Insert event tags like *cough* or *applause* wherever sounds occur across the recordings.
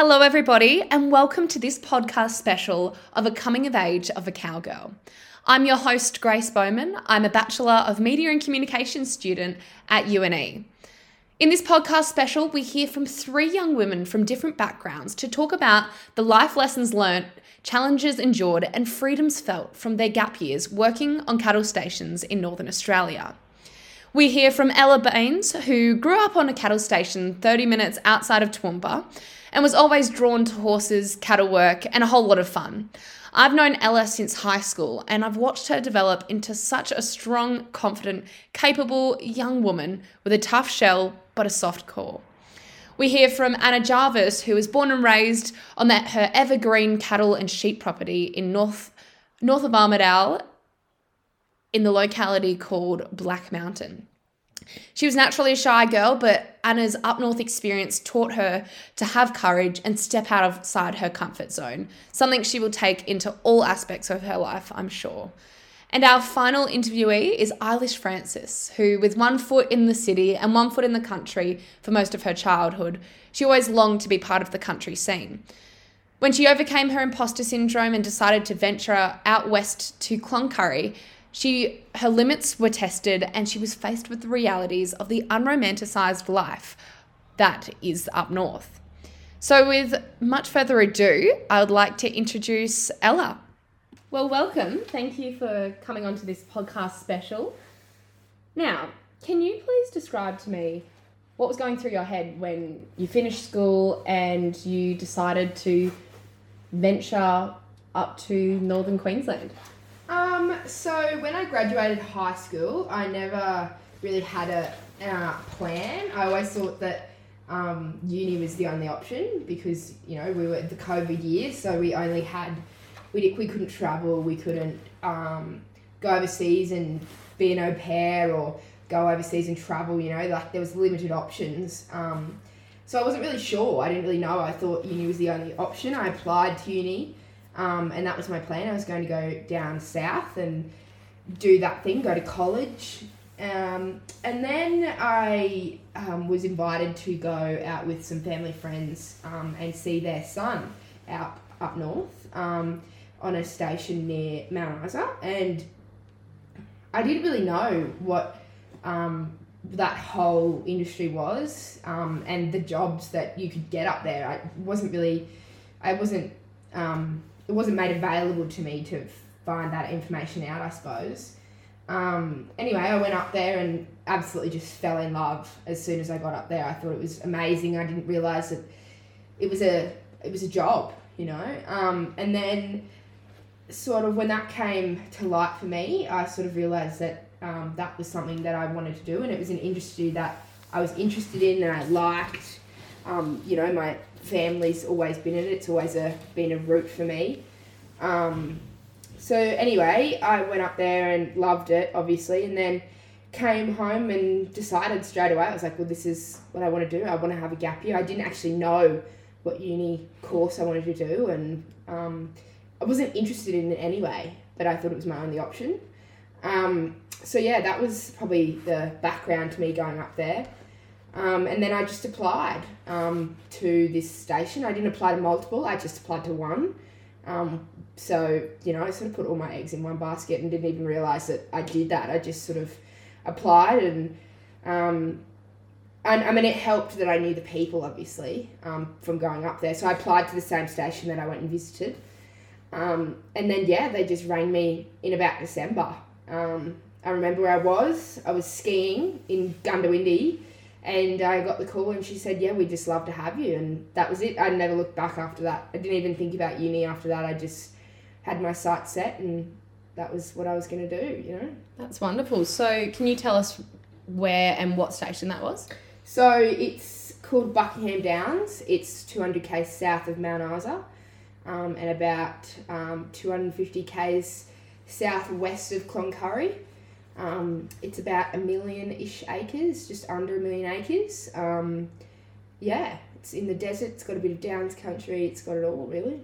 Hello, everybody, and welcome to this podcast special of A Coming of Age of a Cowgirl. I'm your host, Grace Bowman. I'm a Bachelor of Media and Communications student at UNE. In this podcast special, we hear from three young women from different backgrounds to talk about the life lessons learnt, challenges endured, and freedoms felt from their gap years working on cattle stations in Northern Australia. We hear from Ella Baines, who grew up on a cattle station 30 minutes outside of Toowoomba and was always drawn to horses, cattle work, and a whole lot of fun. I've known Ella since high school and I've watched her develop into such a strong, confident, capable young woman with a tough shell but a soft core. We hear from Anna Jarvis, who was born and raised on that, her evergreen cattle and sheep property in north, north of Armidale in the locality called Black Mountain. She was naturally a shy girl, but Anna's up north experience taught her to have courage and step outside her comfort zone, something she will take into all aspects of her life, I'm sure. And our final interviewee is Eilish Francis, who, with one foot in the city and one foot in the country for most of her childhood, she always longed to be part of the country scene. When she overcame her imposter syndrome and decided to venture out west to Cloncurry, she her limits were tested and she was faced with the realities of the unromanticized life that is up north. So with much further ado, I would like to introduce Ella. Well, welcome. Thank you for coming onto this podcast special. Now, can you please describe to me what was going through your head when you finished school and you decided to venture up to northern Queensland? Um, so when I graduated high school, I never really had a uh, plan. I always thought that um, uni was the only option because you know we were the COVID year, so we only had we we couldn't travel, we couldn't um, go overseas and be an au pair or go overseas and travel. You know, like there was limited options. Um, so I wasn't really sure. I didn't really know. I thought uni was the only option. I applied to uni um, and that was my plan. I was going to go down south and do that thing, go to college. Um, and then I um, was invited to go out with some family friends um, and see their son out up north um, on a station near Mount Isa. And I didn't really know what um, that whole industry was and the jobs that you could get up there. I wasn't really, I wasn't um, it wasn't made available to me to find that information out, I suppose. Um, anyway, I went up there and absolutely just fell in love as soon as I got up there. I thought it was amazing. I didn't realize that it was a it was a job, you know. Um, and then, sort of when that came to light for me, I sort of realized that um, that was something that I wanted to do, and it was an industry that I was interested in and I liked. Um, you know, my family's always been in it. It's always a been a route for me. Um, so anyway, I went up there and loved it, obviously, and then came home and decided straight away. I was like, well, this is what I want to do. I want to have a gap year. I didn't actually know what uni course I wanted to do, and um, I wasn't interested in it anyway. But I thought it was my only option. Um, so yeah, that was probably the background to me going up there. Um, and then I just applied um, to this station. I didn't apply to multiple, I just applied to one. Um, so, you know, I sort of put all my eggs in one basket and didn't even realise that I did that. I just sort of applied and, um, and I mean, it helped that I knew the people, obviously, um, from going up there. So I applied to the same station that I went and visited. Um, and then, yeah, they just rang me in about December. I remember where I was. I was skiing in Goondiwindi and I got the call and she said, Yeah, we'd just love to have you. And that was it. I never looked back after that. I didn't even think about uni after that. I just had my sights set and that was what I was going to do, you know? That's wonderful. So, can you tell us where and what station that was? So, it's called Buckingham Downs. It's 200k south of Mount Isa um, and about um, 250 k's southwest of Cloncurry. Um, it's about a million ish acres, just under a million acres. Um, yeah, it's in the desert, it's got a bit of downs country, it's got it all, really.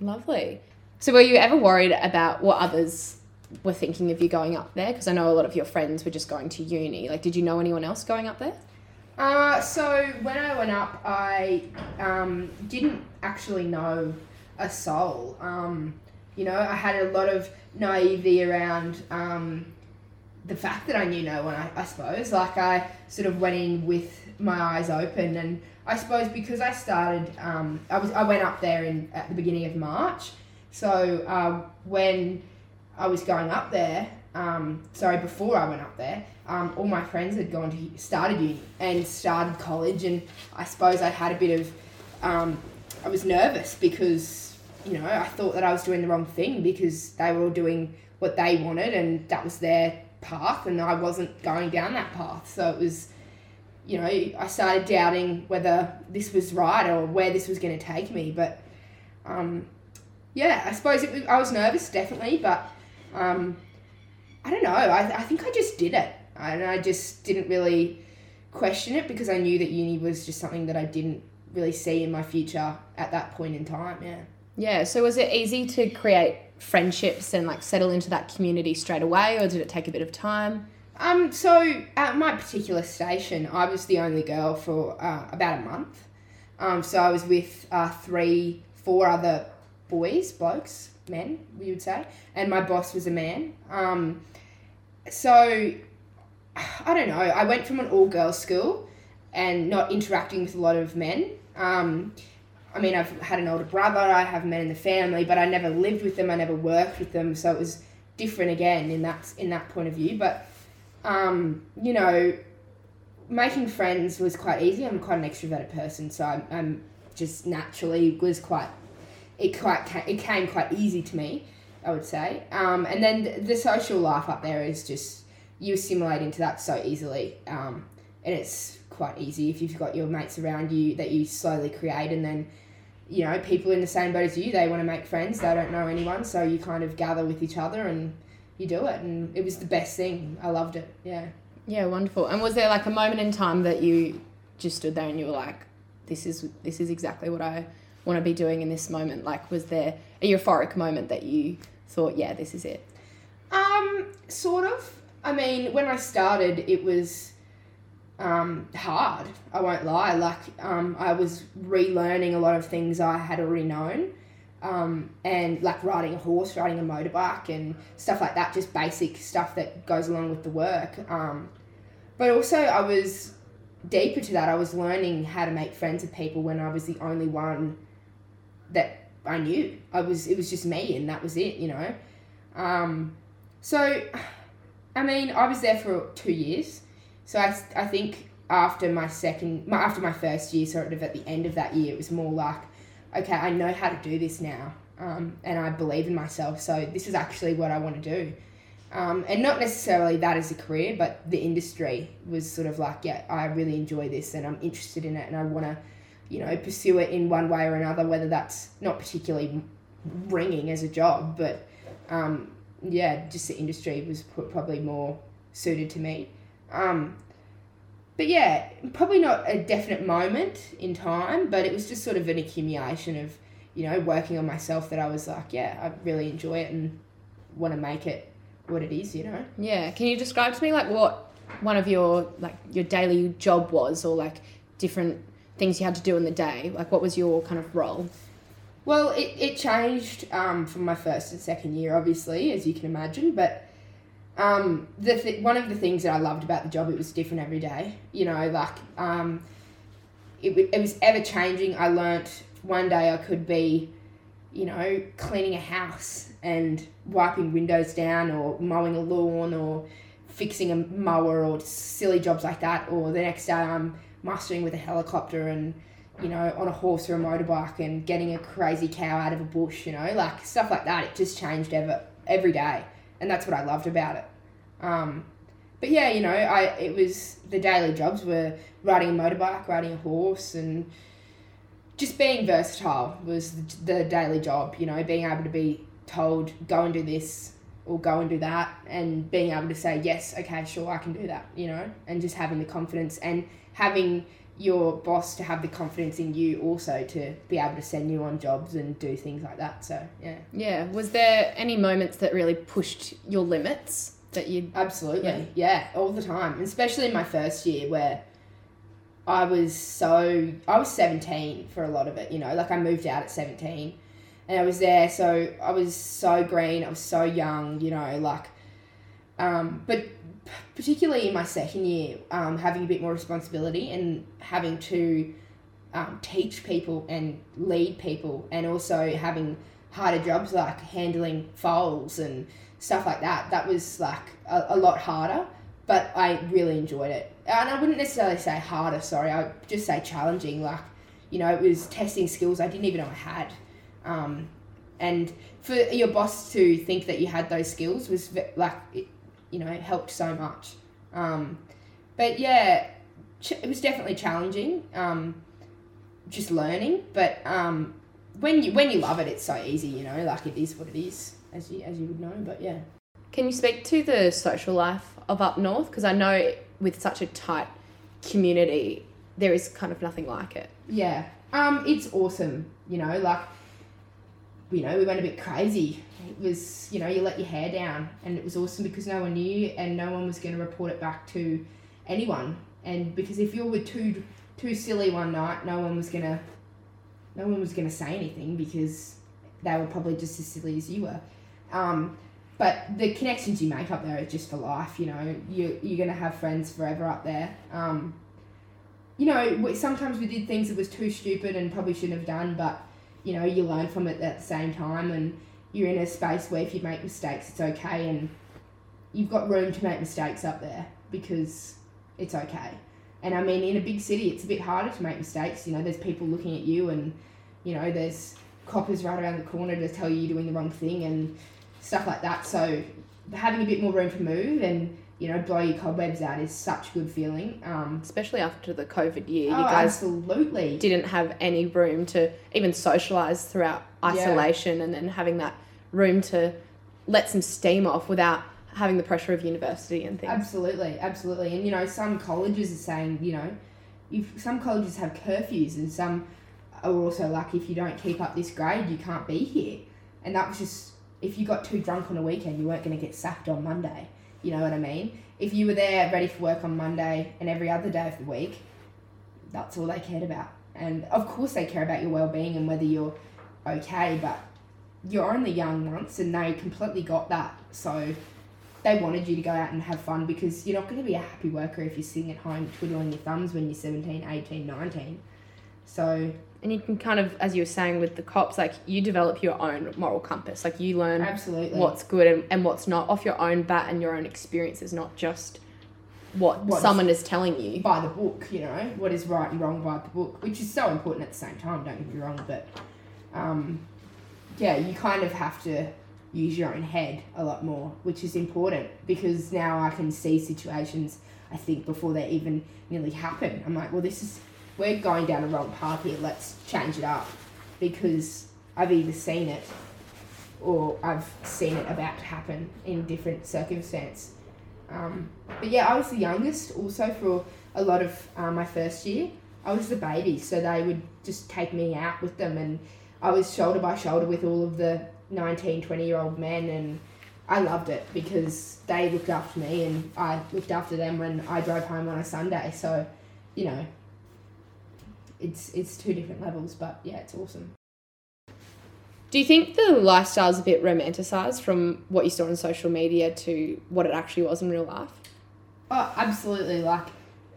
Lovely. So, were you ever worried about what others were thinking of you going up there? Because I know a lot of your friends were just going to uni. Like, did you know anyone else going up there? Uh, so when I went up, I um, didn't actually know a soul. Um, you know, I had a lot of naivety around um, the fact that I knew no one. I, I suppose, like I sort of went in with my eyes open, and I suppose because I started, um, I was I went up there in at the beginning of March. So uh, when I was going up there, um, sorry, before I went up there, um, all my friends had gone to started uni and started college, and I suppose I had a bit of, um, I was nervous because you know I thought that I was doing the wrong thing because they were all doing what they wanted and that was their path, and I wasn't going down that path. So it was, you know, I started doubting whether this was right or where this was going to take me. But um, yeah, I suppose was, I was nervous definitely, but um, I don't know. I, I think I just did it and I just didn't really question it because I knew that uni was just something that I didn't really see in my future at that point in time. Yeah. Yeah. So was it easy to create friendships and like settle into that community straight away, or did it take a bit of time? Um. So at my particular station, I was the only girl for uh, about a month. Um. So I was with uh, three, four other boys, blokes, men, we would say, and my boss was a man. Um. So I don't know. I went from an all girls school and not interacting with a lot of men. Um, I mean, I've had an older brother, I have men in the family, but I never lived with them, I never worked with them, so it was different again in that in that point of view. But um, you know, making friends was quite easy. I'm quite an extroverted person, so I'm, I'm just naturally was quite it quite it came quite easy to me, I would say. Um, and then the social life up there is just you assimilate into that so easily. Um, and it's quite easy if you've got your mates around you that you slowly create and then you know people in the same boat as you they want to make friends they don't know anyone so you kind of gather with each other and you do it and it was the best thing. I loved it yeah. Yeah wonderful. And was there like a moment in time that you just stood there and you were like this is this is exactly what i want to be doing in this moment like was there a euphoric moment that you thought yeah this is it? Um sort of. I mean, when I started, it was um, hard. I won't lie. Like um, I was relearning a lot of things I had already known, um, and like riding a horse, riding a motorbike, and stuff like that. Just basic stuff that goes along with the work. Um, but also, I was deeper to that. I was learning how to make friends with people when I was the only one that I knew. I was. It was just me, and that was it. You know. Um, so I mean, I was there for two years, so I, I think after my second, my, after my first year, sort of at the end of that year, it was more like, okay, I know how to do this now, um, and I believe in myself. So this is actually what I want to do, um, and not necessarily that as a career, but the industry was sort of like, yeah, I really enjoy this, and I'm interested in it, and I want to, you know, pursue it in one way or another, whether that's not particularly ringing as a job, but um, yeah, just the industry was probably more suited to me. Um, but yeah, probably not a definite moment in time, but it was just sort of an accumulation of, you know, working on myself that I was like, yeah, I really enjoy it and want to make it what it is, you know. Yeah, can you describe to me like what one of your like your daily job was, or like different things you had to do in the day? Like, what was your kind of role? Well, it, it changed um, from my first and second year, obviously, as you can imagine. But um, the th- one of the things that I loved about the job, it was different every day. You know, like um, it, it was ever changing. I learnt one day I could be, you know, cleaning a house and wiping windows down or mowing a lawn or fixing a mower or silly jobs like that. Or the next day I'm mustering with a helicopter and you know, on a horse or a motorbike and getting a crazy cow out of a bush, you know, like stuff like that. It just changed ever every day, and that's what I loved about it. Um, but yeah, you know, I it was the daily jobs were riding a motorbike, riding a horse, and just being versatile was the, the daily job. You know, being able to be told go and do this or go and do that, and being able to say yes, okay, sure, I can do that. You know, and just having the confidence and having your boss to have the confidence in you also to be able to send you on jobs and do things like that. So yeah. Yeah. Was there any moments that really pushed your limits that you Absolutely. Yeah. yeah, all the time. Especially in my first year where I was so I was seventeen for a lot of it. You know, like I moved out at seventeen, and I was there. So I was so green. I was so young. You know, like, um, but particularly in my second year, um, having a bit more responsibility and having to um, teach people and lead people, and also having harder jobs like handling foals and stuff like that. That was like a, a lot harder, but I really enjoyed it. And I wouldn't necessarily say harder, sorry, I would just say challenging. Like, you know, it was testing skills I didn't even know I had. Um, and for your boss to think that you had those skills was like, you know, it helped so much. Um, but yeah, ch- it was definitely challenging, um, just learning. But um, when you when you love it, it's so easy, you know. Like it is what it is, as you as you would know. But yeah. Can you speak to the social life of up north? Because I know with such a tight community, there is kind of nothing like it. Yeah. Um, it's awesome. You know, like, you know, we went a bit crazy. It was, you know, you let your hair down, and it was awesome because no one knew, and no one was going to report it back to anyone. And because if you were too too silly one night, no one was gonna no one was gonna say anything because they were probably just as silly as you were. Um, but the connections you make up there are just for life. You know, you you're gonna have friends forever up there. Um, you know, sometimes we did things that was too stupid and probably shouldn't have done, but you know, you learn from it at the same time, and you're in a space where if you make mistakes, it's okay, and you've got room to make mistakes up there because it's okay. And I mean, in a big city, it's a bit harder to make mistakes. You know, there's people looking at you, and you know, there's coppers right around the corner to tell you you're doing the wrong thing and stuff like that. So having a bit more room to move and you know blow your cobwebs out is such a good feeling. Um, Especially after the COVID year, oh, you guys absolutely didn't have any room to even socialize throughout isolation, yeah. and then having that room to let some steam off without having the pressure of university and things. Absolutely, absolutely. And you know, some colleges are saying, you know, if some colleges have curfews and some are also like if you don't keep up this grade, you can't be here. And that was just if you got too drunk on a weekend, you weren't going to get sacked on Monday. You know what I mean? If you were there ready for work on Monday and every other day of the week, that's all they cared about. And of course, they care about your well being and whether you're okay, but you're only young once and they completely got that. So they wanted you to go out and have fun because you're not going to be a happy worker if you're sitting at home twiddling your thumbs when you're 17, 18, 19. So. And you can kind of, as you were saying with the cops, like you develop your own moral compass. Like you learn absolutely what's good and, and what's not off your own bat and your own experiences, not just what, what someone is, is telling you. By the book, you know, what is right and wrong by the book, which is so important at the same time, don't get me wrong, but um, yeah, you kind of have to use your own head a lot more, which is important because now I can see situations I think before they even nearly happen. I'm like, well, this is we're going down a wrong path here. Let's change it up because I've either seen it or I've seen it about to happen in different circumstance. Um, but yeah, I was the youngest also for a lot of uh, my first year. I was the baby, so they would just take me out with them, and I was shoulder by shoulder with all of the 19, 20 year old men and I loved it because they looked after me and I looked after them when I drove home on a Sunday. So, you know, it's it's two different levels, but yeah, it's awesome. Do you think the lifestyle is a bit romanticized from what you saw on social media to what it actually was in real life? Oh, absolutely. Like,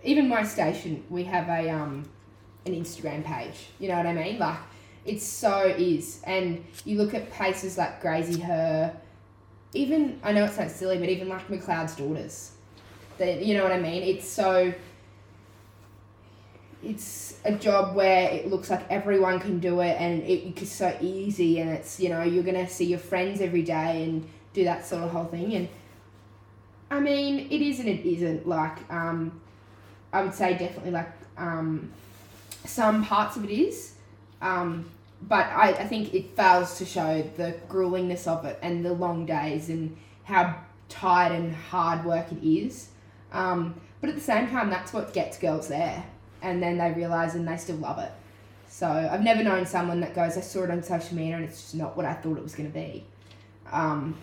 even my station, we have a um, an Instagram page. You know what I mean? Like, it so is. And you look at places like Graziher, even, I know it sounds silly, but even like McLeod's daughters. That, you know what I mean? It's so, it's a job where it looks like everyone can do it and it, it's so easy and it's, you know, you're going to see your friends every day and do that sort of whole thing. And I mean, it is and it isn't. Like, um, I would say definitely like um, some parts of it is. Um, but I, I think it fails to show the gruelingness of it and the long days and how tired and hard work it is. Um, but at the same time, that's what gets girls there. And then they realise and they still love it. So I've never known someone that goes, I saw it on social media and it's just not what I thought it was going to be. Um,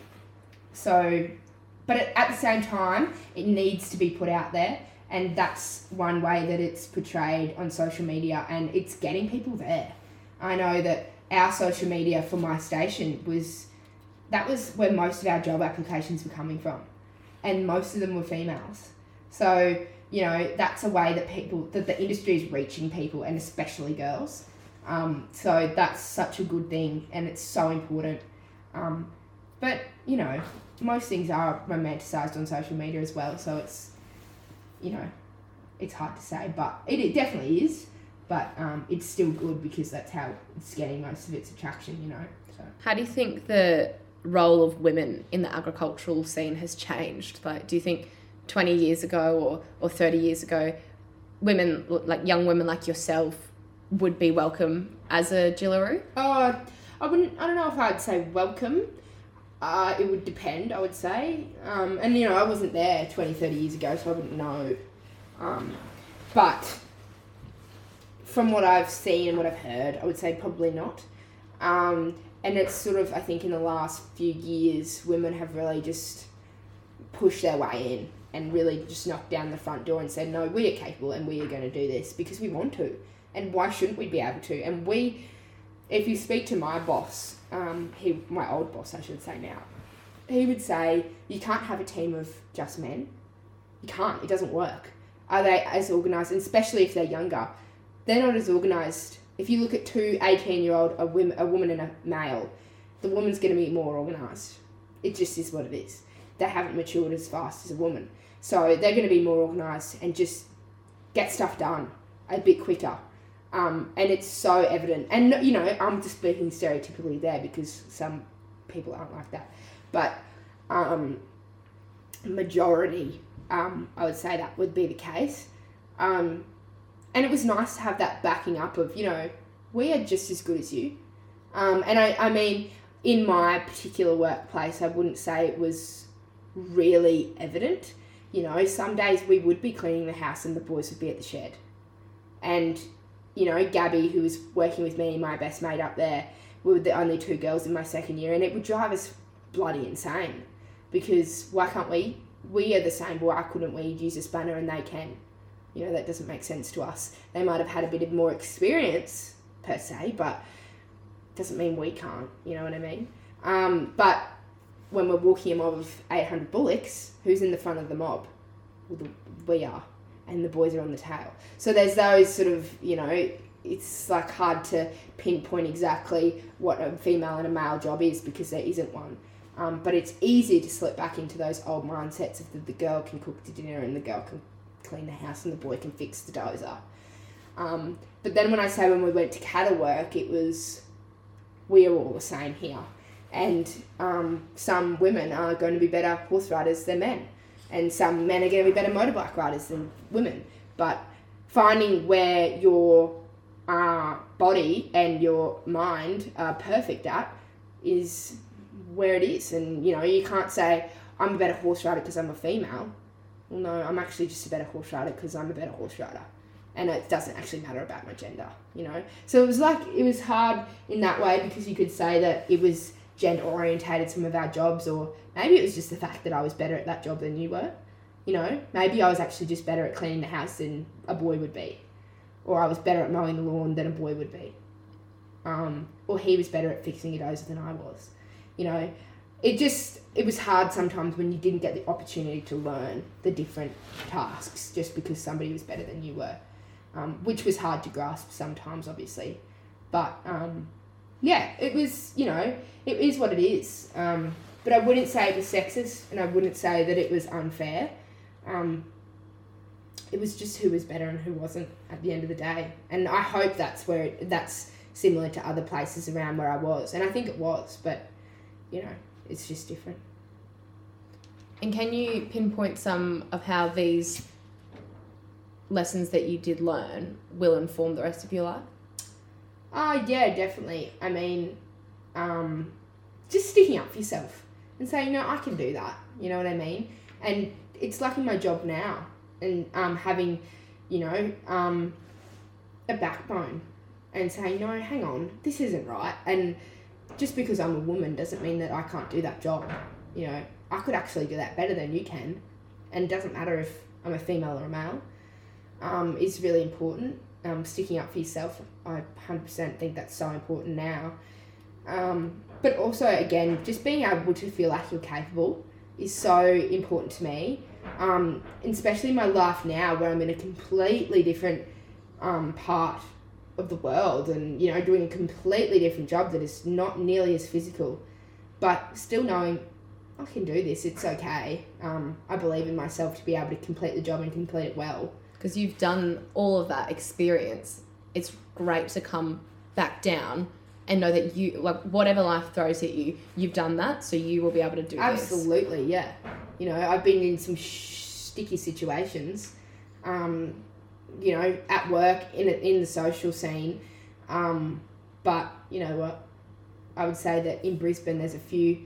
so, but at the same time, it needs to be put out there. and that's one way that it's portrayed on social media, and it's getting people there. I know that our social media for my station was that was where most of our job applications were coming from, and most of them were females. So you know that's a way that people that the industry is reaching people, and especially girls. Um, so that's such a good thing, and it's so important. Um, but you know, most things are romanticized on social media as well, so it's you know, it's hard to say, but it, it definitely is. But um, it's still good because that's how it's getting most of its attraction, you know. So How do you think the role of women in the agricultural scene has changed? Like, do you think 20 years ago or, or 30 years ago, women, like young women like yourself, would be welcome as a Jillaroo? Oh, I wouldn't. I don't know if I'd say welcome. Uh, it would depend. I would say, um, and you know, I wasn't there 20, 30 years ago, so I wouldn't know. Um, but from what I've seen and what I've heard, I would say probably not. Um, and it's sort of, I think, in the last few years, women have really just pushed their way in and really just knocked down the front door and said, no, we are capable and we are going to do this because we want to. And why shouldn't we be able to? And we, if you speak to my boss, um, he, my old boss, I should say now, he would say, you can't have a team of just men. You can't. It doesn't work. Are they as organised, especially if they're younger? They're not as organised. If you look at two 18 year old, a, a woman and a male, the woman's going to be more organised. It just is what it is. They haven't matured as fast as a woman. So they're going to be more organised and just get stuff done a bit quicker. Um, and it's so evident. And, you know, I'm just speaking stereotypically there because some people aren't like that. But um, majority, um, I would say that would be the case. Um, and it was nice to have that backing up of, you know, we are just as good as you. Um, and I, I mean, in my particular workplace, I wouldn't say it was really evident. You know, some days we would be cleaning the house and the boys would be at the shed. And, you know, Gabby, who was working with me, my best mate up there, we were the only two girls in my second year, and it would drive us bloody insane. Because why can't we? We are the same, why couldn't we use a spanner and they can? You know, that doesn't make sense to us. They might have had a bit of more experience, per se, but doesn't mean we can't, you know what I mean? Um, but when we're walking a mob of 800 bullocks, who's in the front of the mob? Well, the, we are, and the boys are on the tail. So there's those sort of, you know, it's like hard to pinpoint exactly what a female and a male job is because there isn't one. Um, but it's easy to slip back into those old mindsets of the, the girl can cook the dinner and the girl can clean the house and the boy can fix the dozer. Um, but then when I say when we went to cattle work, it was we are all the same here. And um, some women are going to be better horse riders than men, and some men are going to be better motorbike riders than women. But finding where your uh, body and your mind are perfect at is where it is. And you know, you can't say, I'm a better horse rider because I'm a female. Well, no, I'm actually just a better horse rider because I'm a better horse rider and it doesn't actually matter about my gender, you know. So it was like it was hard in that way because you could say that it was gender orientated some of our jobs, or maybe it was just the fact that I was better at that job than you were. You know, maybe I was actually just better at cleaning the house than a boy would be, or I was better at mowing the lawn than a boy would be, um, or he was better at fixing a dozer than I was. You know, it just it was hard sometimes when you didn't get the opportunity to learn the different tasks just because somebody was better than you were um, which was hard to grasp sometimes, obviously. But um, yeah, it was, you know, it is what it is. Um, but I wouldn't say it was sexist and I wouldn't say that it was unfair. Um, it was just who was better and who wasn't at the end of the day. And I hope that's where it, that's similar to other places around where I was. And I think it was, but, you know, it's just different. And can you pinpoint some of how these lessons that you did learn will inform the rest of your life? Ah, uh, yeah, definitely. I mean, um, just sticking up for yourself and saying, no, I can do that. You know what I mean? And it's like in my job now and um, having, you know, um, a backbone and saying, no, hang on, this isn't right. And just because I'm a woman doesn't mean that I can't do that job. You know, I could actually do that better than you can. And it doesn't matter if I'm a female or a male, um, is really important. Um, sticking up for yourself, I 100% think that's so important now. Um, but also, again, just being able to feel like you're capable is so important to me. Um, especially in my life now, where I'm in a completely different um, part of the world and, you know, doing a completely different job that is not nearly as physical, but still knowing I can do this, it's okay. Um, I believe in myself to be able to complete the job and complete it well. Because you've done all of that experience, it's great to come back down and know that you like whatever life throws at you, you've done that, so you will be able to do it. Absolutely, this. yeah. You know, I've been in some sh- sticky situations, um, you know, at work in in the social scene, um, but you know what, I would say that in Brisbane there's a few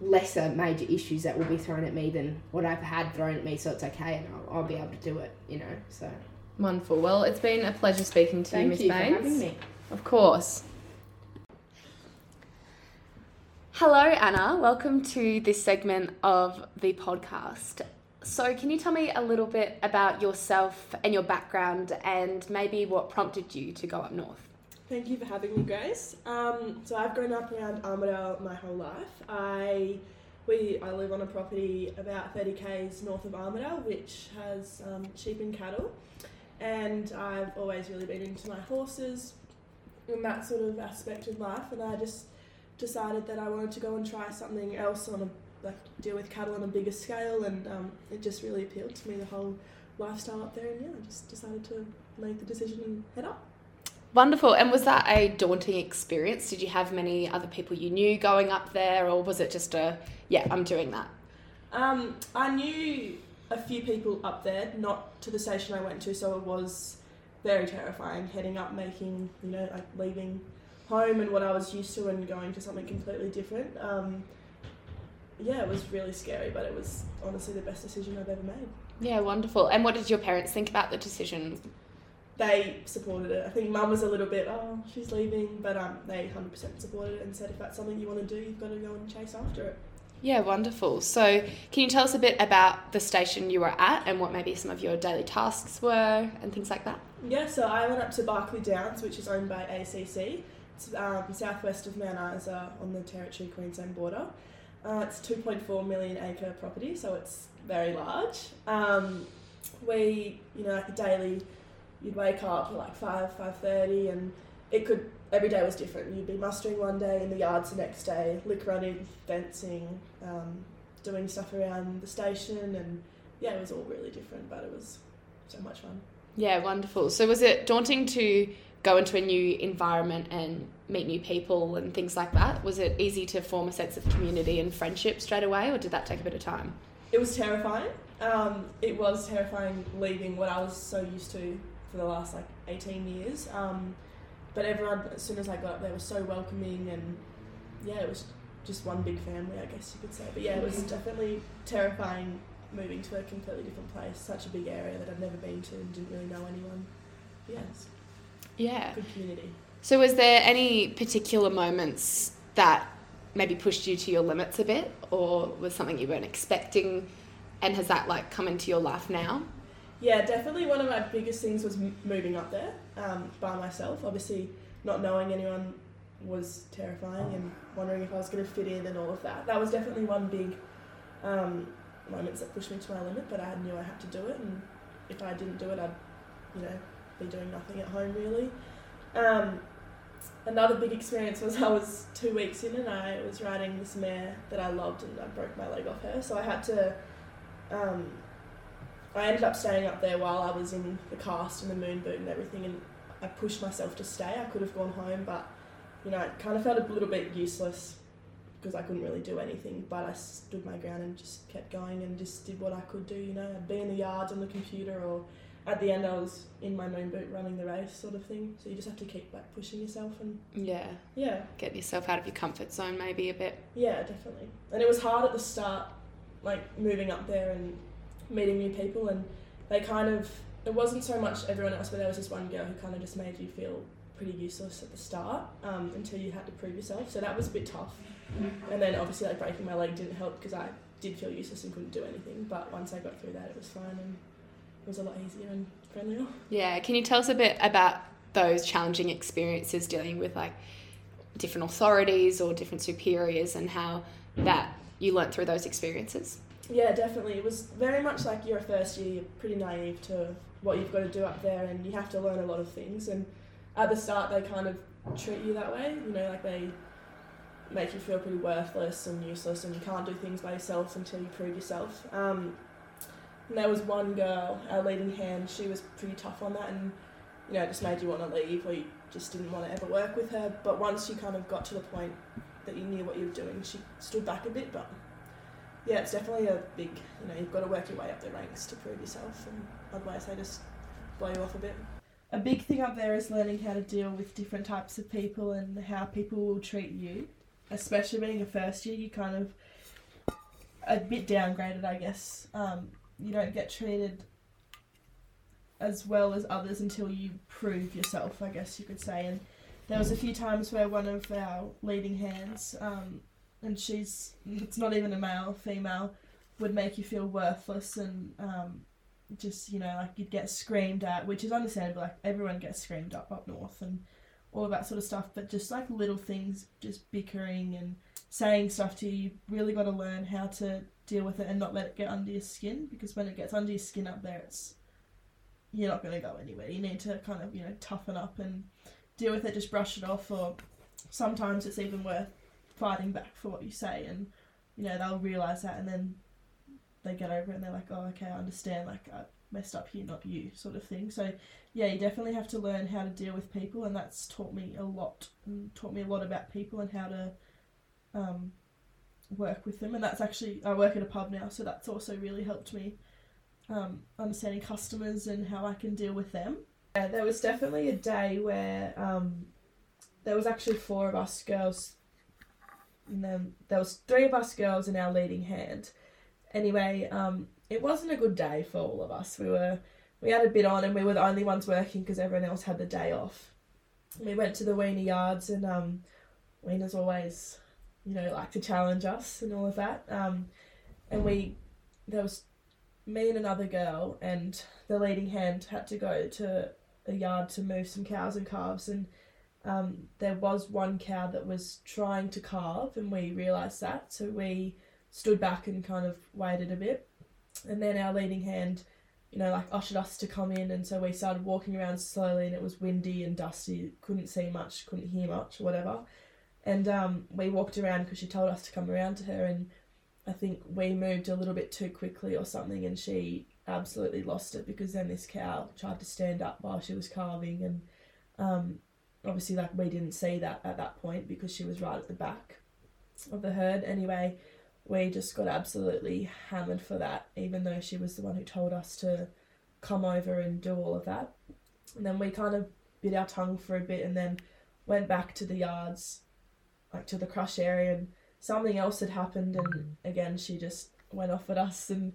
lesser major issues that will be thrown at me than what I've had thrown at me, so it's okay, and I'll, I'll be able to do it. You know, so. Wonderful. Well, it's been a pleasure speaking to Thank you, Miss you for having me. Of course. Hello, Anna. Welcome to this segment of the podcast. So, can you tell me a little bit about yourself and your background and maybe what prompted you to go up north? Thank you for having me, Grace. Um, so I've grown up around Armidale my whole life. I we I live on a property about 30 k's north of Armidale, which has um, sheep and cattle, and I've always really been into my horses and that sort of aspect of life. And I just decided that I wanted to go and try something else on a like deal with cattle on a bigger scale, and um, it just really appealed to me the whole lifestyle up there. And yeah, I just decided to make the decision and head up. Wonderful. And was that a daunting experience? Did you have many other people you knew going up there, or was it just a, yeah, I'm doing that? Um, I knew a few people up there, not to the station I went to, so it was very terrifying heading up, making, you know, like leaving home and what I was used to and going to something completely different. Um, yeah, it was really scary, but it was honestly the best decision I've ever made. Yeah, wonderful. And what did your parents think about the decision? They supported it. I think mum was a little bit, oh, she's leaving, but um, they 100% supported it and said if that's something you want to do, you've got to go and chase after it. Yeah, wonderful. So, can you tell us a bit about the station you were at and what maybe some of your daily tasks were and things like that? Yeah, so I went up to Barkly Downs, which is owned by ACC. It's um, southwest of Mount Isa on the Territory Queensland border. Uh, it's 2.4 million acre property, so it's very large. Um, we, you know, like a daily, you'd wake up at like 5, 5.30 and it could, every day was different. You'd be mustering one day in the yards the next day, lick running, fencing, um, doing stuff around the station and yeah, it was all really different, but it was so much fun. Yeah, wonderful. So, was it daunting to go into a new environment and meet new people and things like that? Was it easy to form a sense of community and friendship straight away, or did that take a bit of time? It was terrifying. Um, it was terrifying leaving what I was so used to for the last like 18 years. Um, but everyone, as soon as I got up there, was so welcoming and yeah, it was just one big family, I guess you could say. But yeah, it was definitely terrifying moving to a completely different place, such a big area that I've never been to and didn't really know anyone. Yeah, it's Yeah. good community. So, was there any particular moments that maybe pushed you to your limits a bit, or was something you weren't expecting, and has that like come into your life now? Yeah, definitely one of my biggest things was m- moving up there um, by myself. Obviously, not knowing anyone was terrifying and wondering if I was going to fit in and all of that. That was definitely one big um, moments that pushed me to my limit, but I knew I had to do it, and if I didn't do it, I'd, you know, be doing nothing at home really. Um, another big experience was I was two weeks in and I was riding this mare that I loved and I broke my leg off her, so I had to. Um, I ended up staying up there while I was in the cast and the moon boot and everything, and I pushed myself to stay. I could have gone home, but you know, it kind of felt a little bit useless because I couldn't really do anything. But I stood my ground and just kept going and just did what I could do. You know, I'd be in the yards on the computer, or at the end I was in my moon boot running the race, sort of thing. So you just have to keep like pushing yourself and Yeah, yeah, getting yourself out of your comfort zone maybe a bit. yeah, definitely. And it was hard at the start, like moving up there and meeting new people, and they kind of it wasn't so much everyone else, but there was this one girl who kind of just made you feel pretty useless at the start um, until you had to prove yourself. So that was a bit tough. And then obviously like breaking my leg didn't help because I did feel useless and couldn't do anything. But once I got through that, it was fine. And was a lot easier and friendlier. Yeah, can you tell us a bit about those challenging experiences dealing with like different authorities or different superiors and how that you learnt through those experiences? Yeah, definitely. It was very much like you're a first year, you're pretty naive to what you've got to do up there, and you have to learn a lot of things. And at the start, they kind of treat you that way, you know, like they make you feel pretty worthless and useless, and you can't do things by yourself until you prove yourself. Um, and there was one girl, our leading hand, she was pretty tough on that, and you know, it just made you want to leave, or you just didn't want to ever work with her. But once you kind of got to the point that you knew what you were doing, she stood back a bit, but yeah, it's definitely a big, you know, you've got to work your way up the ranks to prove yourself, and otherwise they just blow you off a bit. A big thing up there is learning how to deal with different types of people and how people will treat you. Especially being a first year, you kind of a bit downgraded, I guess. Um, you don't get treated as well as others until you prove yourself, I guess you could say. And there was a few times where one of our leading hands, um, and she's it's not even a male, female, would make you feel worthless and um, just you know like you'd get screamed at, which is understandable. Like everyone gets screamed up up north and all that sort of stuff. But just like little things, just bickering and saying stuff to you, you really got to learn how to deal with it and not let it get under your skin because when it gets under your skin up there, it's you're not going to go anywhere. You need to kind of you know toughen up and deal with it. Just brush it off, or sometimes it's even worth fighting back for what you say, and you know they'll realize that, and then they get over it, and they're like, oh, okay, I understand. Like I messed up here, not you, sort of thing. So yeah, you definitely have to learn how to deal with people, and that's taught me a lot, and taught me a lot about people and how to um, work with them. And that's actually I work at a pub now, so that's also really helped me um, understanding customers and how I can deal with them. Yeah, there was definitely a day where um, there was actually four of us girls, and then there was three of us girls in our leading hand. Anyway, um, it wasn't a good day for all of us. We were we had a bit on, and we were the only ones working because everyone else had the day off. We went to the Weenie Yards, and um, Wiener's always, you know, like to challenge us and all of that. Um, and we there was me and another girl and the leading hand had to go to a yard to move some cows and calves and um, there was one cow that was trying to calve and we realised that so we stood back and kind of waited a bit and then our leading hand you know like ushered us to come in and so we started walking around slowly and it was windy and dusty couldn't see much couldn't hear much whatever and um, we walked around because she told us to come around to her and I think we moved a little bit too quickly or something, and she absolutely lost it because then this cow tried to stand up while she was calving, and um, obviously, like we didn't see that at that point because she was right at the back of the herd. Anyway, we just got absolutely hammered for that, even though she was the one who told us to come over and do all of that. And then we kind of bit our tongue for a bit, and then went back to the yards, like to the crush area, and something else had happened, and again she just went off at us and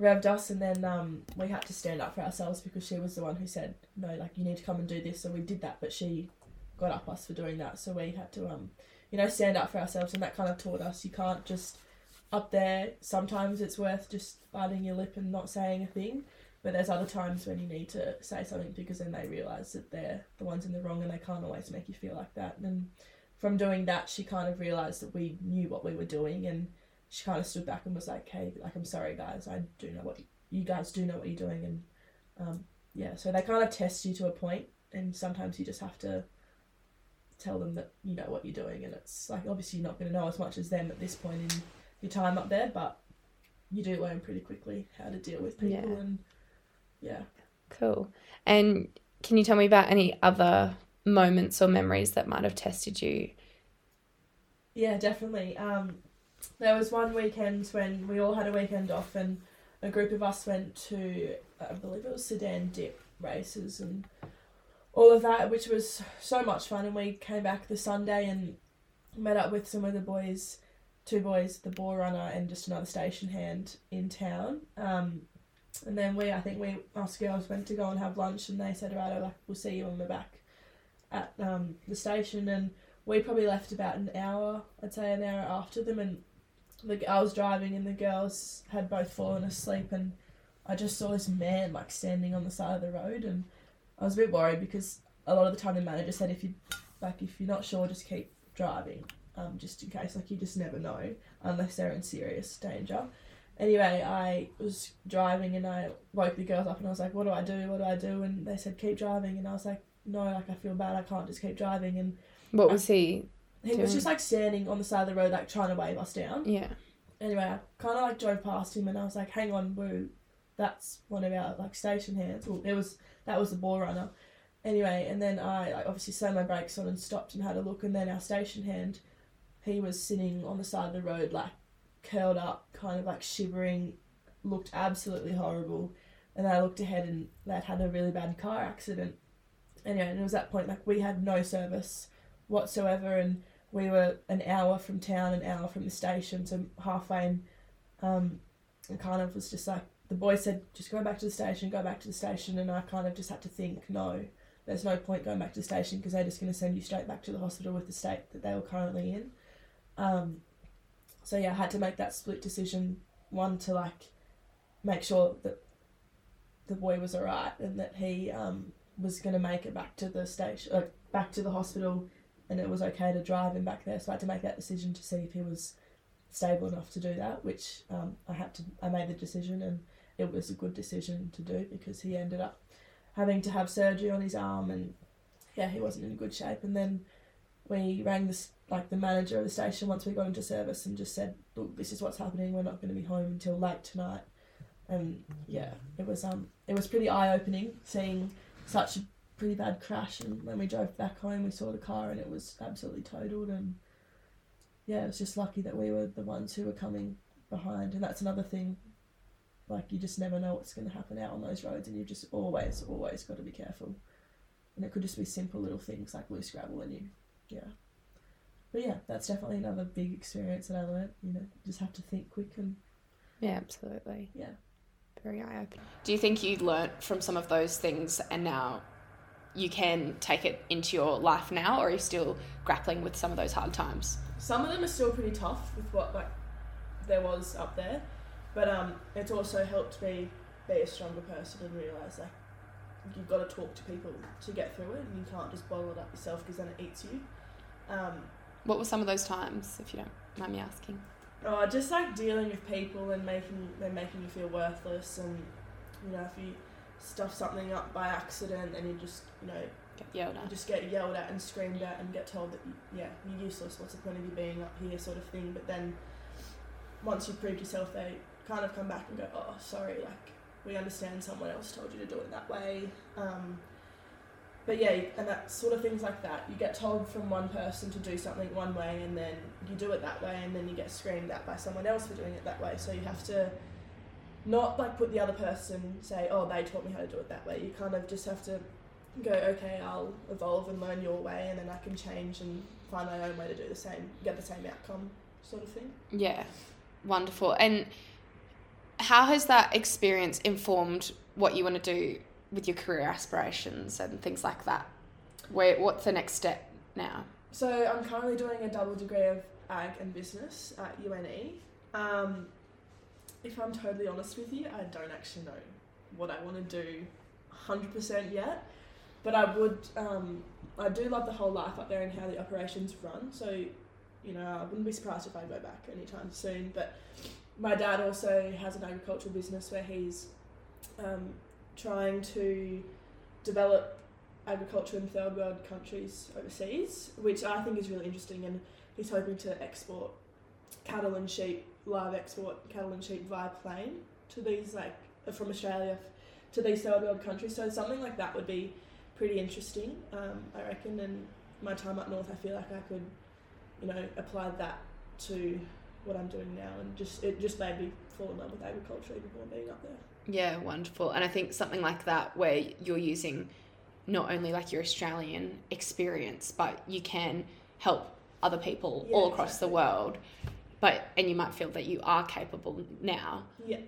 revved us, and then um, we had to stand up for ourselves because she was the one who said no, like you need to come and do this. So we did that, but she got up us for doing that, so we had to um, you know, stand up for ourselves, and that kind of taught us you can't just up there. Sometimes it's worth just biting your lip and not saying a thing. But there's other times when you need to say something because then they realise that they're the ones in the wrong and they can't always make you feel like that. And from doing that, she kind of realized that we knew what we were doing, and she kind of stood back and was like, "Hey, like I'm sorry, guys. I do know what you, you guys do know what you're doing." And um, yeah, so they kind of test you to a point, and sometimes you just have to tell them that you know what you're doing, and it's like obviously you're not going to know as much as them at this point in your time up there, but you do learn pretty quickly how to deal with people, Yeah. and yeah. Cool. And can you tell me about any other moments or memories that might have tested you? Yeah, definitely. Um, there was one weekend when we all had a weekend off, and a group of us went to, I believe it was Sedan Dip races and all of that, which was so much fun. And we came back the Sunday and met up with some of the boys, two boys, the bore runner and just another station hand in town. Um, and then we, I think we, us girls went to go and have lunch, and they said, right, like we'll see you when we're back at um, the station, and we probably left about an hour, I'd say an hour after them, and the, I was driving, and the girls had both fallen asleep, and I just saw this man like standing on the side of the road, and I was a bit worried because a lot of the time the manager said if you like if you're not sure, just keep driving, um, just in case. Like you just never know unless they're in serious danger. Anyway, I was driving and I woke the girls up and I was like, "What do I do? What do I do?" And they said, "Keep driving," and I was like, "No, like I feel bad. I can't just keep driving." And What was he? he was just like standing on the side of the road, like trying to wave us down. Yeah. Anyway, I kind of like drove past him and I was like, "Hang on, boo, that's one of our like station hands." Well, it was that was the bore runner. Anyway, and then I like obviously slammed my brakes on and stopped and had a look, and then our station hand, he was sitting on the side of the road, like curled up, kind of like shivering, looked absolutely horrible. And then I looked ahead and they'd had a really bad car accident. Anyway, and it was that point like we had no service whatsoever, and we were an hour from town, an hour from the station, so halfway, and um, and kind of was just like the boy said, just go back to the station, go back to the station, and I kind of just had to think, no, there's no point going back to the station because they're just going to send you straight back to the hospital with the state that they were currently in. Um, so yeah, I had to make that split decision. One to like make sure that the boy was alright and that he um, was going to make it back to the station, uh, back to the hospital, and it was okay to drive him back there. So I had to make that decision to see if he was stable enough to do that, which um, I had to. I made the decision, and it was a good decision to do because he ended up having to have surgery on his arm, and yeah, he wasn't in good shape. And then we rang this like the manager of the station once we got into service and just said, "Look, this is what's happening. We're not going to be home until late tonight." And yeah, it was um it was pretty eye opening seeing such a pretty bad crash. And when we drove back home, we saw the car and it was absolutely totaled. And yeah, it was just lucky that we were the ones who were coming behind. And that's another thing. Like you just never know what's going to happen out on those roads, and you've just always, always got to be careful. And it could just be simple little things like loose gravel, and you, yeah. But yeah, that's definitely another big experience that I learned. You know, you just have to think quick and Yeah, absolutely. yeah. Very eye opening. Do you think you learnt from some of those things and now you can take it into your life now, or are you still grappling with some of those hard times? Some of them are still pretty tough with what like there was up there, but um, it's also helped me be a stronger person and realize like you've got to talk to people to get through it, and you can't just bottle it up yourself because then it eats you. Um, What were some of those times, if you don't mind me asking? Oh, just like dealing with people and making them making you feel worthless, and you know if you stuff something up by accident, then you just you know Get yelled you at. just get yelled at and screamed at and get told that you, yeah you're useless what's the point of you being up here sort of thing but then once you prove yourself they kind of come back and go oh sorry like we understand someone else told you to do it that way um, but yeah and that sort of things like that you get told from one person to do something one way and then you do it that way and then you get screamed at by someone else for doing it that way so you have to not like put the other person say oh they taught me how to do it that way you kind of just have to go, okay, I'll evolve and learn your way, and then I can change and find my own way to do the same, get the same outcome, sort of thing. Yeah, wonderful. And how has that experience informed what you want to do with your career aspirations and things like that? Where what's the next step now? So I'm currently doing a double degree of ag and business at UNE. Um, if I'm totally honest with you, I don't actually know what I want to do 100% yet. But I would, um, I do love the whole life up there and how the operations run. So, you know, I wouldn't be surprised if I go back anytime soon. But my dad also has an agricultural business where he's um, trying to develop agriculture in third world countries overseas, which I think is really interesting. And he's hoping to export cattle and sheep, live export cattle and sheep via plane to these, like, from Australia to these third world countries. So something like that would be pretty interesting, um, I reckon. And my time up north, I feel like I could, you know, apply that to what I'm doing now, and just it just made me fall in love with agriculture even more being up there. Yeah, wonderful. And I think something like that where you're using not only like your Australian experience, but you can help other people Yeah, all across the world. But and you might feel that you are capable now Yeah,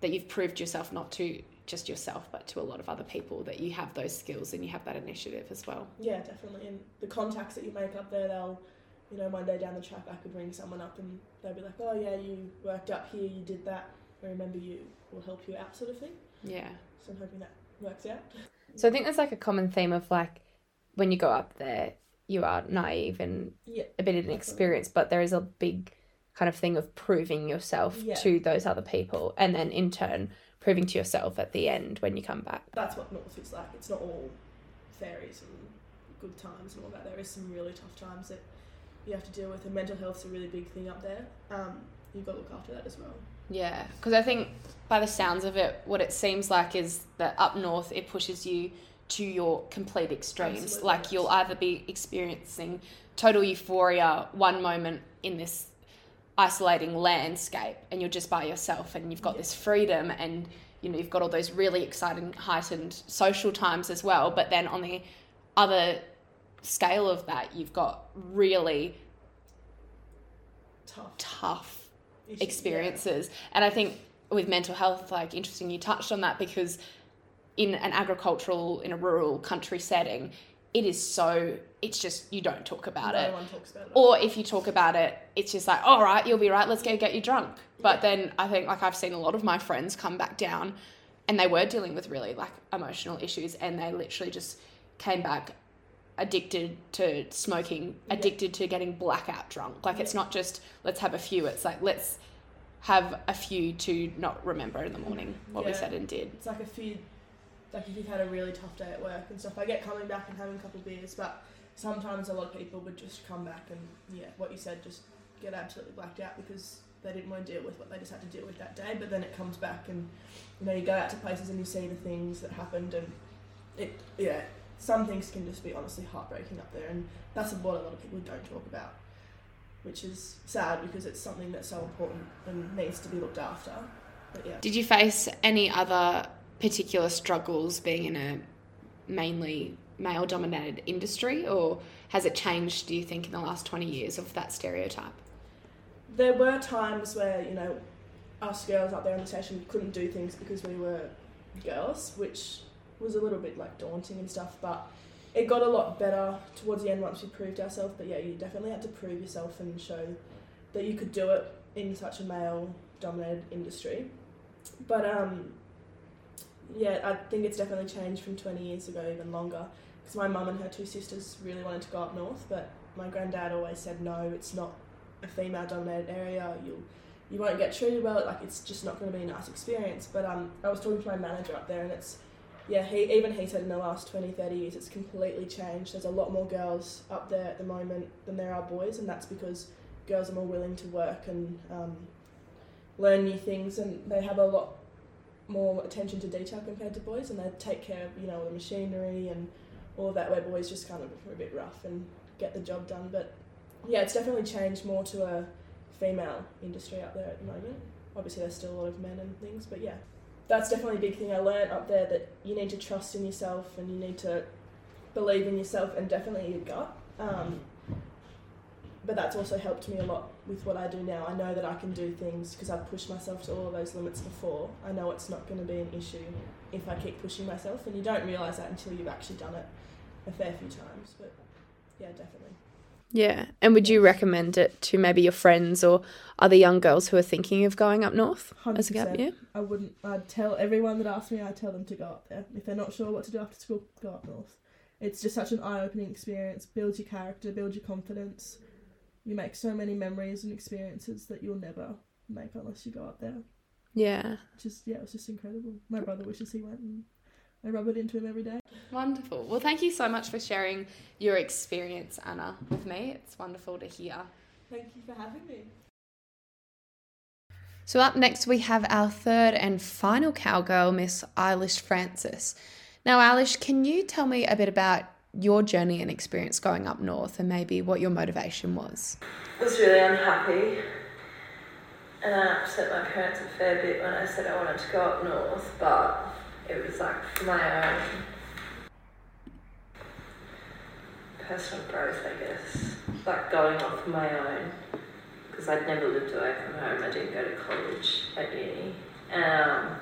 that you've proved yourself not to just yourself but to a lot of other people that you have those skills and you have that initiative as well. yeah, definitely. And the contacts that you make up there, they'll, you know, one day down the track, I could ring someone up and they'll be like, "Oh yeah, you worked up here, you did that. I remember you. Will help you out," sort of thing. Yeah. So I'm hoping that works out. So I think there's like a common theme of like when you go up there, you are naive and Yeah. a bit inexperienced, but there is a big kind of thing of proving yourself Yeah. to those other people, and then in turn proving to yourself at the end when you come back. That's what North is like. It's not all fairies and good times and all that. There is some really tough times that you have to deal with, and mental health's a really big thing up there. Um, you've got to look after that as well. Yeah, because I think by the sounds of it, what it seems like is that up north it pushes you to your complete extremes. Absolutely, like you'll either be experiencing total euphoria one moment in this isolating landscape and you're just by yourself and you've got Yeah. this freedom and you know you've got all those really exciting heightened social times as well but then on the other scale of that you've got really Tough tough experiences. And I think with mental health, like interesting you touched on that because in an agricultural, in a rural country setting, it is so it's just you don't talk about no it. one talks about it. Or if you talk about it, it's just like, all right, you'll be right, let's go get you drunk. But then I think like I've seen a lot of my friends come back down and they were dealing with really like emotional issues and they literally just came back addicted to smoking, Yeah. addicted to getting blackout drunk. Like it's not just let's have a few, it's like let's have a few to not remember in the morning what we said and did. it's like a few like if you've had a really tough day at work and stuff i get coming back and having a couple of beers but sometimes a lot of people would just come back and yeah what you said just get absolutely blacked out because they didn't want to deal with what they just had to deal with that day but then it comes back and you know you go out to places and you see the things that happened and it yeah some things can just be honestly heartbreaking up there and that's what a lot of people don't talk about which is sad because it's something that's so important and needs to be looked after but yeah Did you face any other particular struggles being in a mainly male dominated industry or has it changed do you think in the last 20 years of that stereotype? there were times where you know us girls up there on the station couldn't do things because we were girls which was a little bit like daunting and stuff but it got a lot better towards the end once we proved ourselves. But yeah you definitely had to prove yourself and show that you could do it in such a male dominated industry. But um yeah i think it's definitely changed from 20 years ago even longer because my mum and her two sisters really wanted to go up north but my granddad always said no it's not a female dominated area. You'll you won't get treated well. Like it's just not going to be a nice experience. But um i was talking to my manager up there and it's yeah he even he said in the last 20 30 years it's completely changed. There's a lot more girls up there at the moment than there are boys and that's because girls are more willing to work and um, learn new things and they have a lot more attention to detail compared to boys and they take care of you know the machinery and all that where boys just kind of are a bit rough and get the job done. But yeah it's definitely changed more to a female industry up there at the moment. Obviously there's still a lot of men and things but yeah that's definitely a big thing i learned up there that you need to trust in yourself and you need to believe in yourself and definitely your gut um, but that's also helped me a lot with what I do now. I know that I can do things because I've pushed myself to all of those limits before. I know it's not going to be an issue if I keep pushing myself, and you don't realise that until you've actually done it a fair few times. But yeah, definitely. Yeah. And would you recommend it to maybe your friends or other young girls who are thinking of going up north as a gap 100%. year? I wouldn't. I'd tell everyone that asks me. I tell them to go up there if they're not sure what to do after school. Go up north. It's just such an eye-opening experience. Builds your character, builds your confidence. You make so many memories and experiences that you'll never make unless you go up there. Yeah. Just yeah, it was just incredible. My brother wishes he went, and I rub it into him every day. Wonderful. Well, thank you so much for sharing your experience, Anna, with me. It's wonderful to hear. Thank you for having me. So, up next, we have our third and final cowgirl, Miss Eilish Francis. Now, Eilish, can you tell me a bit about your journey and experience going up north and maybe what your motivation was? I was really unhappy and I upset my parents a fair bit when I said I wanted to go up north, but it was like for my own personal growth, I guess. Like going off my own because I'd never lived away from home. I didn't go to college at uni. Um,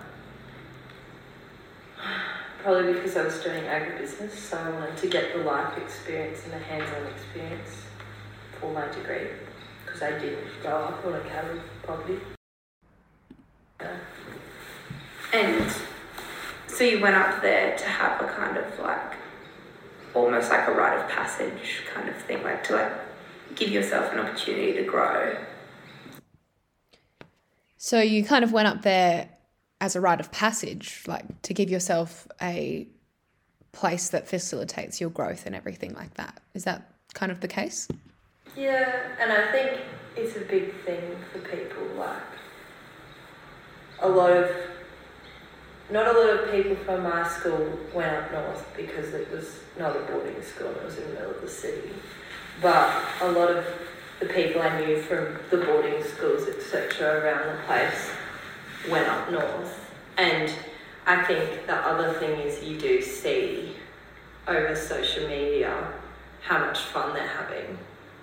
probably because I was doing agribusiness, so I wanted to get the life experience and the hands-on experience for my degree because I did grow up on a cattle property. And So you went up there to have a kind of like, almost like a rite of passage kind of thing, like to like give yourself an opportunity to grow. So you kind of went up there as a rite of passage, like to give yourself a place that facilitates your growth and everything like that. Is that kind of the case? Yeah, and I think it's a big thing for people. Like a lot of, not a lot of people from my school went up north because it was not a boarding school it was in the middle of the city. But a lot of the people I knew from the boarding schools, etc., around the place went up north. And I think the other thing is you do see over social media how much fun they're having.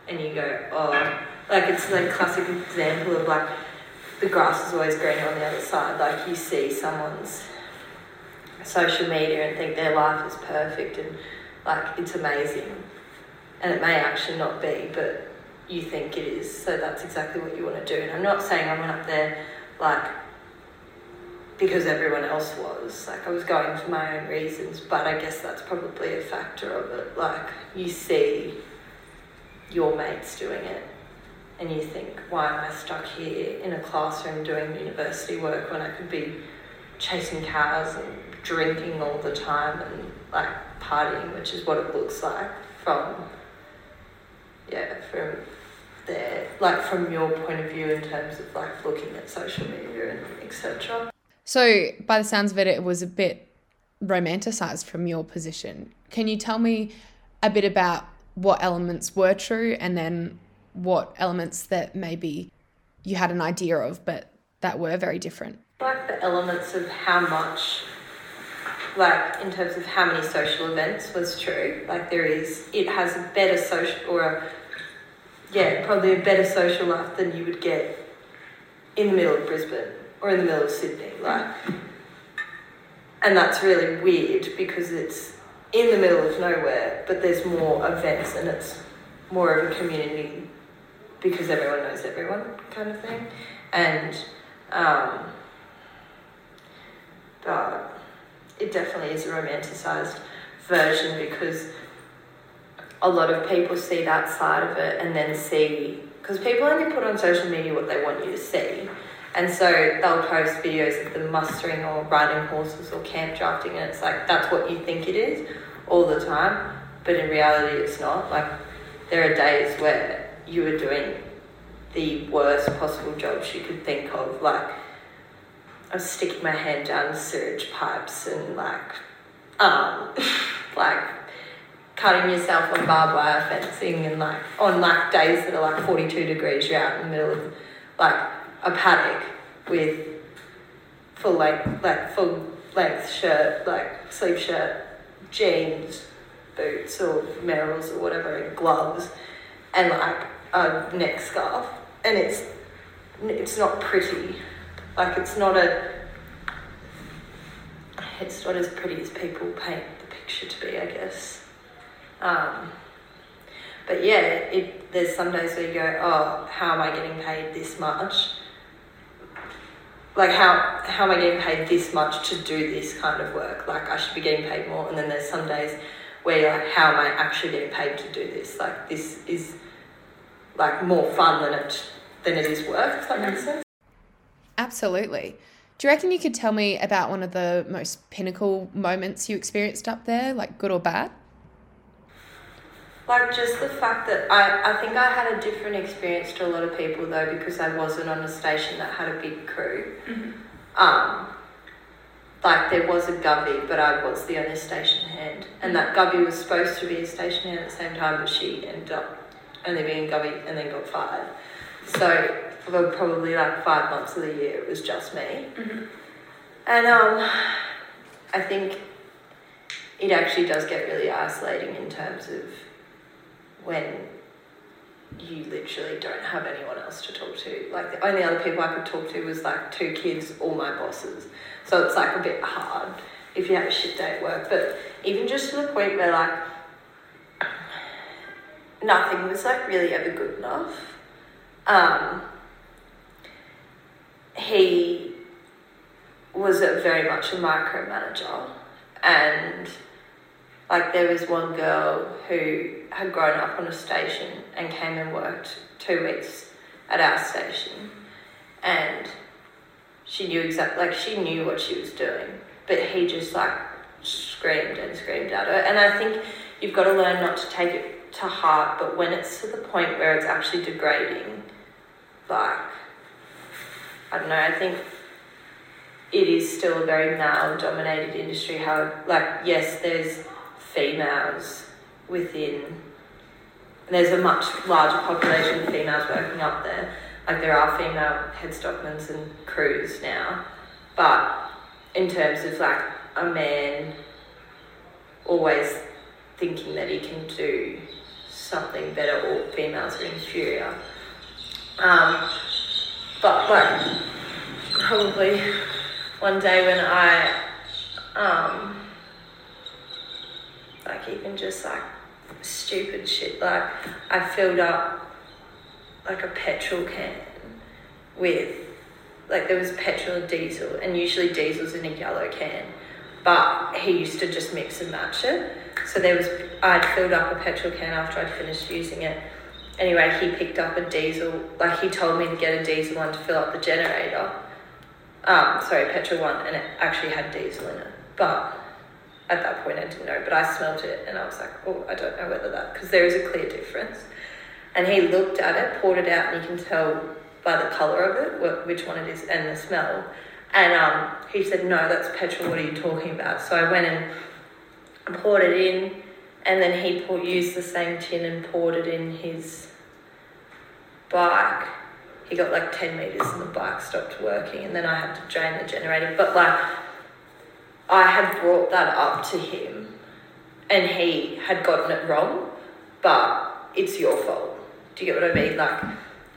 And you go, oh, like it's like classic example of like the grass is always greener on the other side. Like you see someone's social media and think their life is perfect and like it's amazing. And it may actually not be, but you think it is. So that's exactly what you want to do. And I'm not saying I went up there like because everyone else was. Like I was going for my own reasons, but I guess that's probably a factor of it. Like you see your mates doing it and you think, why am I stuck here in a classroom doing university work when I could be chasing cows and drinking all the time and like partying, which is what it looks like from yeah, from there like from your point of view in terms of like looking at social media and etc. So, by the sounds of it, it was a bit romanticized from your position. Can you tell me a bit about what elements were true and then what elements that maybe you had an idea of but that were very different? Like the elements of how much, like in terms of how many social events was true. Like there is, it has a better social or a, yeah, probably a better social life than you would get in the middle of Brisbane or in the middle of Sydney, like. And that's really weird because it's in the middle of nowhere, but there's more events and it's more of a community because everyone knows everyone kind of thing. And, um, but it definitely is a romanticized version because a lot of people see that side of it and then see, because people only put on social media what they want you to see. And so they'll post videos of them mustering or riding horses or camp drafting, and it's like that's what you think it is all the time, but in reality, it's not. Like, there are days where you are doing the worst possible jobs you could think of. Like, I'm sticking my hand down sewage pipes and, like, um, *laughs* like cutting yourself on barbed wire fencing and like on like days that are like 42 degrees you're out in the middle of like a paddock with full length, like full length shirt, like sleeve shirt, jeans, boots or Merrells or whatever, and gloves, and like a neck scarf, and it's it's not pretty, like it's not a. It's not as pretty as people paint the picture to be, I guess. Um, but yeah, it, there's some days where you go, oh, how am I getting paid this much? like how how am I getting paid this much to do this kind of work? Like I should be getting paid more. And then there's some days where you're like, how am I actually getting paid to do this? Like this is like more fun than it than it is work. Does that make sense? Absolutely. Do you reckon you could tell me about one of the most pinnacle moments you experienced up there, like good or bad? Like just the fact that I, I think I had a different experience to a lot of people though because I wasn't on a station that had a big crew. Mm-hmm. Um, like there was a gubby, but I was the only station hand, and that gubby was supposed to be a station hand at the same time, but she ended up only being a gubby and then got fired. So for probably like five months of the year, it was just me, Mm-hmm. and um, I think it actually does get really isolating in terms of when you literally don't have anyone else to talk to. Like the only other people I could talk to was like two kids or my bosses. So it's like a bit hard if you have a shit day at work. But even just to the point where like nothing was like really ever good enough. Um, he was a very much a micromanager and like there was one girl who had grown up on a station and came and worked two weeks at our station. And she knew exactly like she knew what she was doing but he just like screamed and screamed at her. And i think you've got to learn not to take it to heart but when it's to the point where it's actually degrading like i don't know i think it is still a very male dominated industry how like yes there's females within and there's a much larger population of females working up there. Like there are female headstockmans and crews now but in terms of like a man always thinking that he can do something better or females are inferior. Um, but like probably one day when I um like even just like stupid shit. Like I filled up like a petrol can with like there was petrol and diesel and usually diesel's in a yellow can but he used to just mix and match it. So there was I'd filled up a petrol can after I'd finished using it. Anyway he picked up a diesel like he told me to get a diesel one to fill up the generator. Um, sorry, petrol one, and it actually had diesel in it. But at that point, I didn't know. But I smelt it, and I was like, oh, I don't know whether that because there is a clear difference. And he looked at it, poured it out, and you can tell by the color of it which one it is and the smell. And um, he said, no, that's petrol. What are you talking about? So I went and poured it in, and then he used the same tin and poured it in his bike he got like 10 meters and the bike stopped working and then I had to drain the generator. But like, I had brought that up to him and he had gotten it wrong, but it's your fault. Do you get what I mean? Like,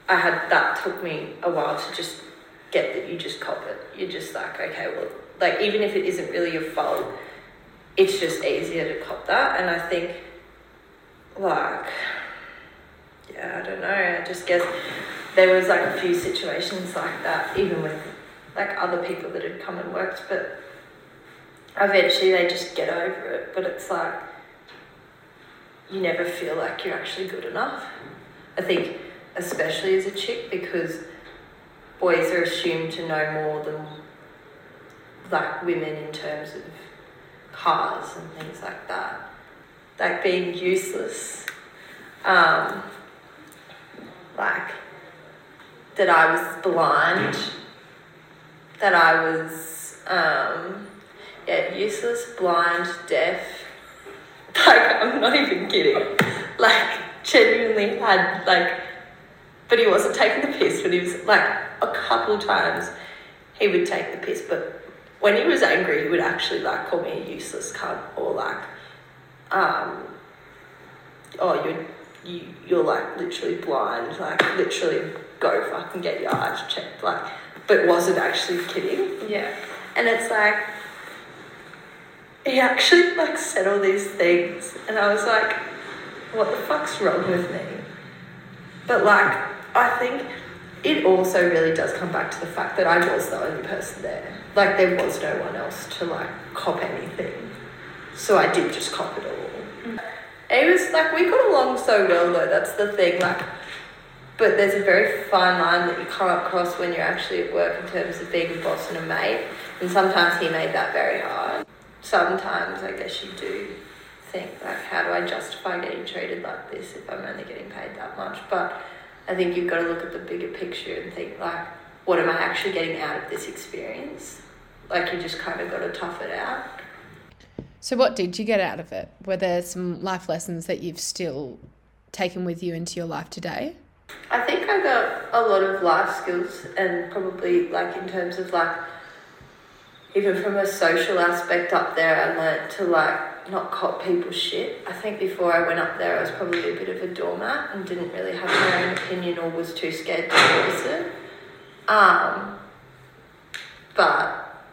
I had that took me a while to just get that you just cop it. You're just like, okay, well, like, even if it isn't really your fault, it's just easier to cop that. And I think, like, yeah, I don't know. I just guess there was like a few situations like that, even with like other people that had come and worked, but eventually they just get over it. But it's like you never feel like you're actually good enough. I think, especially as a chick, because boys are assumed to know more than like women in terms of cars and things like that. Like being useless. Um, like that I was blind, that I was um, yeah useless, blind, deaf. *laughs* Like I'm not even kidding. Like genuinely had like, but he wasn't taking the piss. But he was like a couple times he would take the piss, but when he was angry, he would actually like call me a useless cunt or like, um, oh you're you you're like literally blind, like literally go fucking get your eyes checked, like, but wasn't actually kidding. Yeah. And it's like, he actually like said all these things, and I was like, what the fuck's wrong with me? But like, I think it also really does come back to the fact that I was the only person there. Like, there was no one else to like cop anything. So I did just cop it all. Mm. It was like, we got along so well though, that's the thing. Like, but there's a very fine line that you can't cross when you're actually at work in terms of being a boss and a mate. And sometimes he made that very hard. Sometimes I guess you do think like, how do I justify getting treated like this if I'm only getting paid that much? But I think you've got to look at the bigger picture and think like, what am I actually getting out of this experience? Like you just kind of got to tough it out. So, what did you get out of it? Were there some life lessons that you've still taken with you into your life today? I think I got a lot of life skills and probably like in terms of like even from a social aspect up there I learnt to like not cop people's shit. I think before I went up there I was probably a bit of a doormat and didn't really have my own opinion or was too scared to voice it. Um, but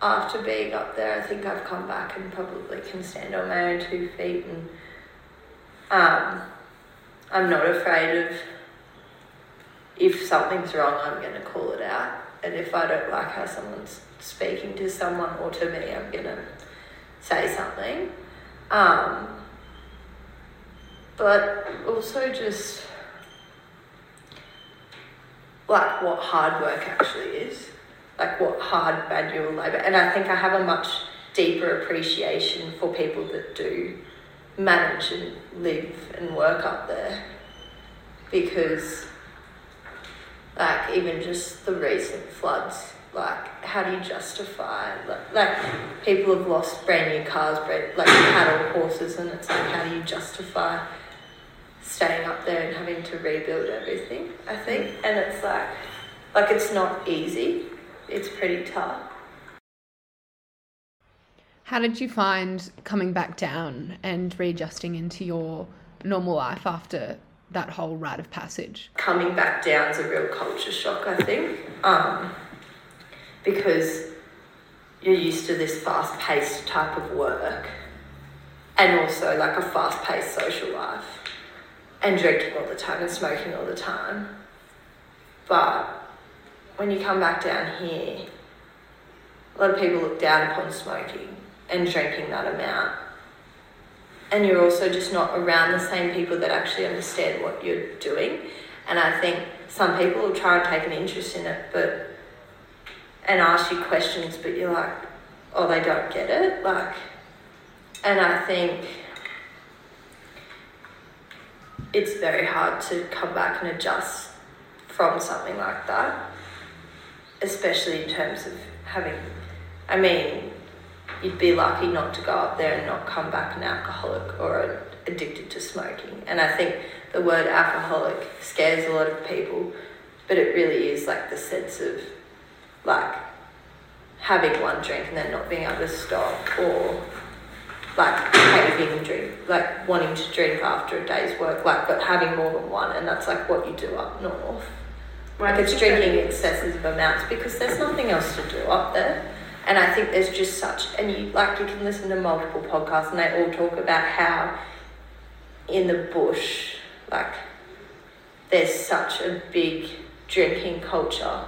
after being up there I think I've come back and probably can stand on my own two feet and um, I'm not afraid of if something's wrong, I'm going to call it out. and if I don't like how someone's speaking to someone or to me, I'm gonna say something. Um, but also just like what hard work actually is, like what hard manual labour. And I think I have a much deeper appreciation for people that do manage and live and work up there because like even just the recent floods like how do you justify like, like people have lost brand new cars brand, like cattle horses and it's like how do you justify staying up there and having to rebuild everything i think? And it's like like it's not easy. It's pretty tough. How did you find coming back down and readjusting into your normal life after that whole rite of passage? coming back down is a real culture shock, I think, um, because you're used to this fast paced type of work and also like a fast paced social life and drinking all the time and smoking all the time. But when you come back down here, a lot of people look down upon smoking and drinking that amount and you're also just not around the same people that actually understand what you're doing. And I think some people will try and take an interest in it, but and ask you questions, but you're like, oh, they don't get it. Like, and I think it's very hard to come back and adjust from something like that, especially in terms of having. I mean, you'd be lucky not to go up there and not come back an alcoholic or addicted to smoking. And I think the word alcoholic scares a lot of people, but it really is like the sense of like having one drink and then not being able to stop or like craving drink like wanting to drink after a day's work like but having more than one and that's like what you do up north like it's drinking excessive amounts because there's nothing else to do up there and I think there's just such, and you like you can listen to multiple podcasts, and they all talk about how in the bush, like there's such a big drinking culture.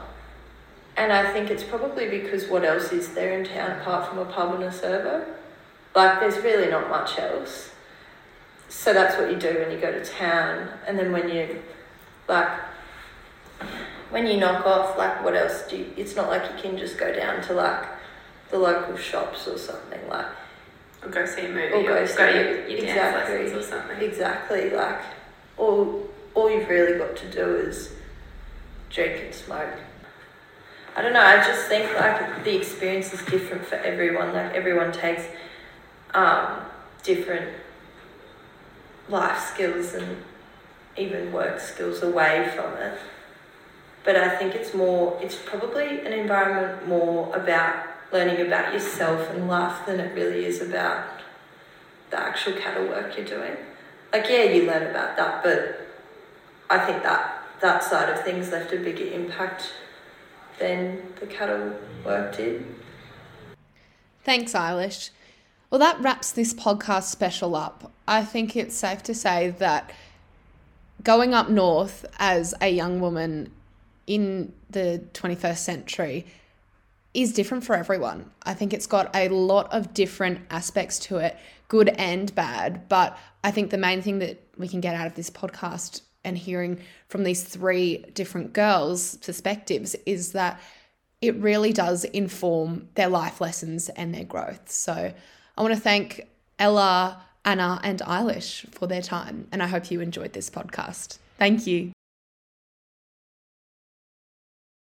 And I think it's probably because what else is there in town apart from a pub and a servo? Like there's really not much else. So that's what you do when you go to town, and then when you like when you knock off, like what else do you, it's not like you can just go down to like the local shops or something like Or go see a movie or go or see go your, your exactly or something. exactly like all all you've really got to do is drink and smoke I don't know I just think like the experience is different for everyone like everyone takes um, different life skills and even work skills away from it but I think it's more it's probably an environment more about learning about yourself and life than it really is about the actual cattle work you're doing. Like, yeah, you learn about that, but I think that that side of things left a bigger impact than the cattle work did. Thanks, Eilish. Well, that wraps this podcast special up. I think it's safe to say that going up north as a young woman in the 21st century is different for everyone. I think it's got a lot of different aspects to it, good and bad. But I think the main thing that we can get out of this podcast and hearing from these three different girls' perspectives is that it really does inform their life lessons and their growth. So I want to thank Ella, Anna, and Eilish for their time. And I hope you enjoyed this podcast. Thank you.